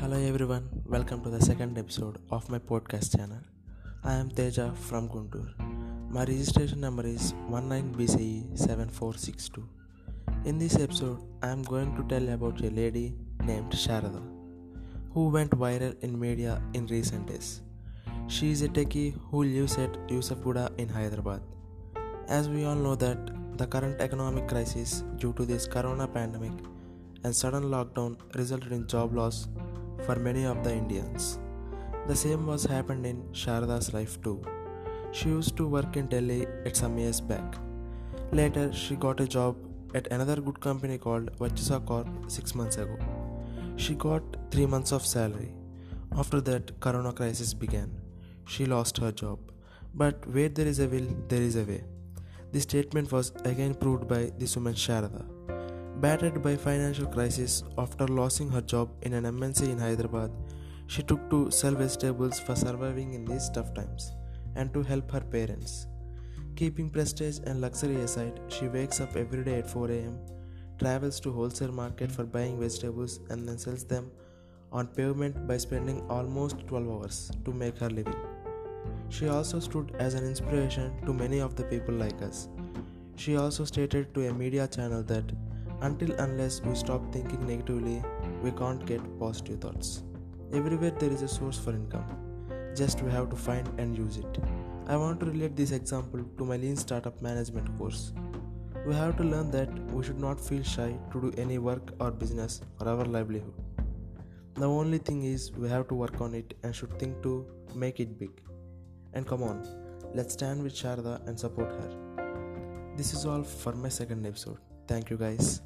Hello everyone, welcome to the second episode of my podcast channel. I am Teja from Guntur. My registration number is 19BCE 7462. In this episode, I am going to tell about a lady named Sharada who went viral in media in recent days. She is a techie who lives at Yousufguda in Hyderabad. As we all know that the current economic crisis due to this corona pandemic and sudden lockdown resulted in job loss for many of the Indians. The same was happened in Sharada's life too. She used to work in Delhi at some years back. Later, she got a job at another good company called Vachisa Corp 6 months ago. She got 3 months of salary. After that, corona crisis began. She lost her job. But where there is a will, there is a way. This statement was again proved by this woman Sharada. Battered by financial crisis after losing her job in an MNC in Hyderabad, she took to sell vegetables for surviving in these tough times and to help her parents. Keeping prestige and luxury aside, she wakes up every day at 4 am, travels to wholesale market for buying vegetables and then sells them on pavement by spending almost 12 hours to make her living. She also stood as an inspiration to many of the people like us. She also stated to a media channel that until unless we stop thinking negatively, we can't get positive thoughts. Everywhere there is a source for income. Just we have to find and use it. I want to relate this example to my lean startup management course. We have to learn that we should not feel shy to do any work or business for our livelihood. The only thing is we have to work on it and should think to make it big. And come on, let's stand with Sharda and support her. This is all for my second episode. Thank you guys.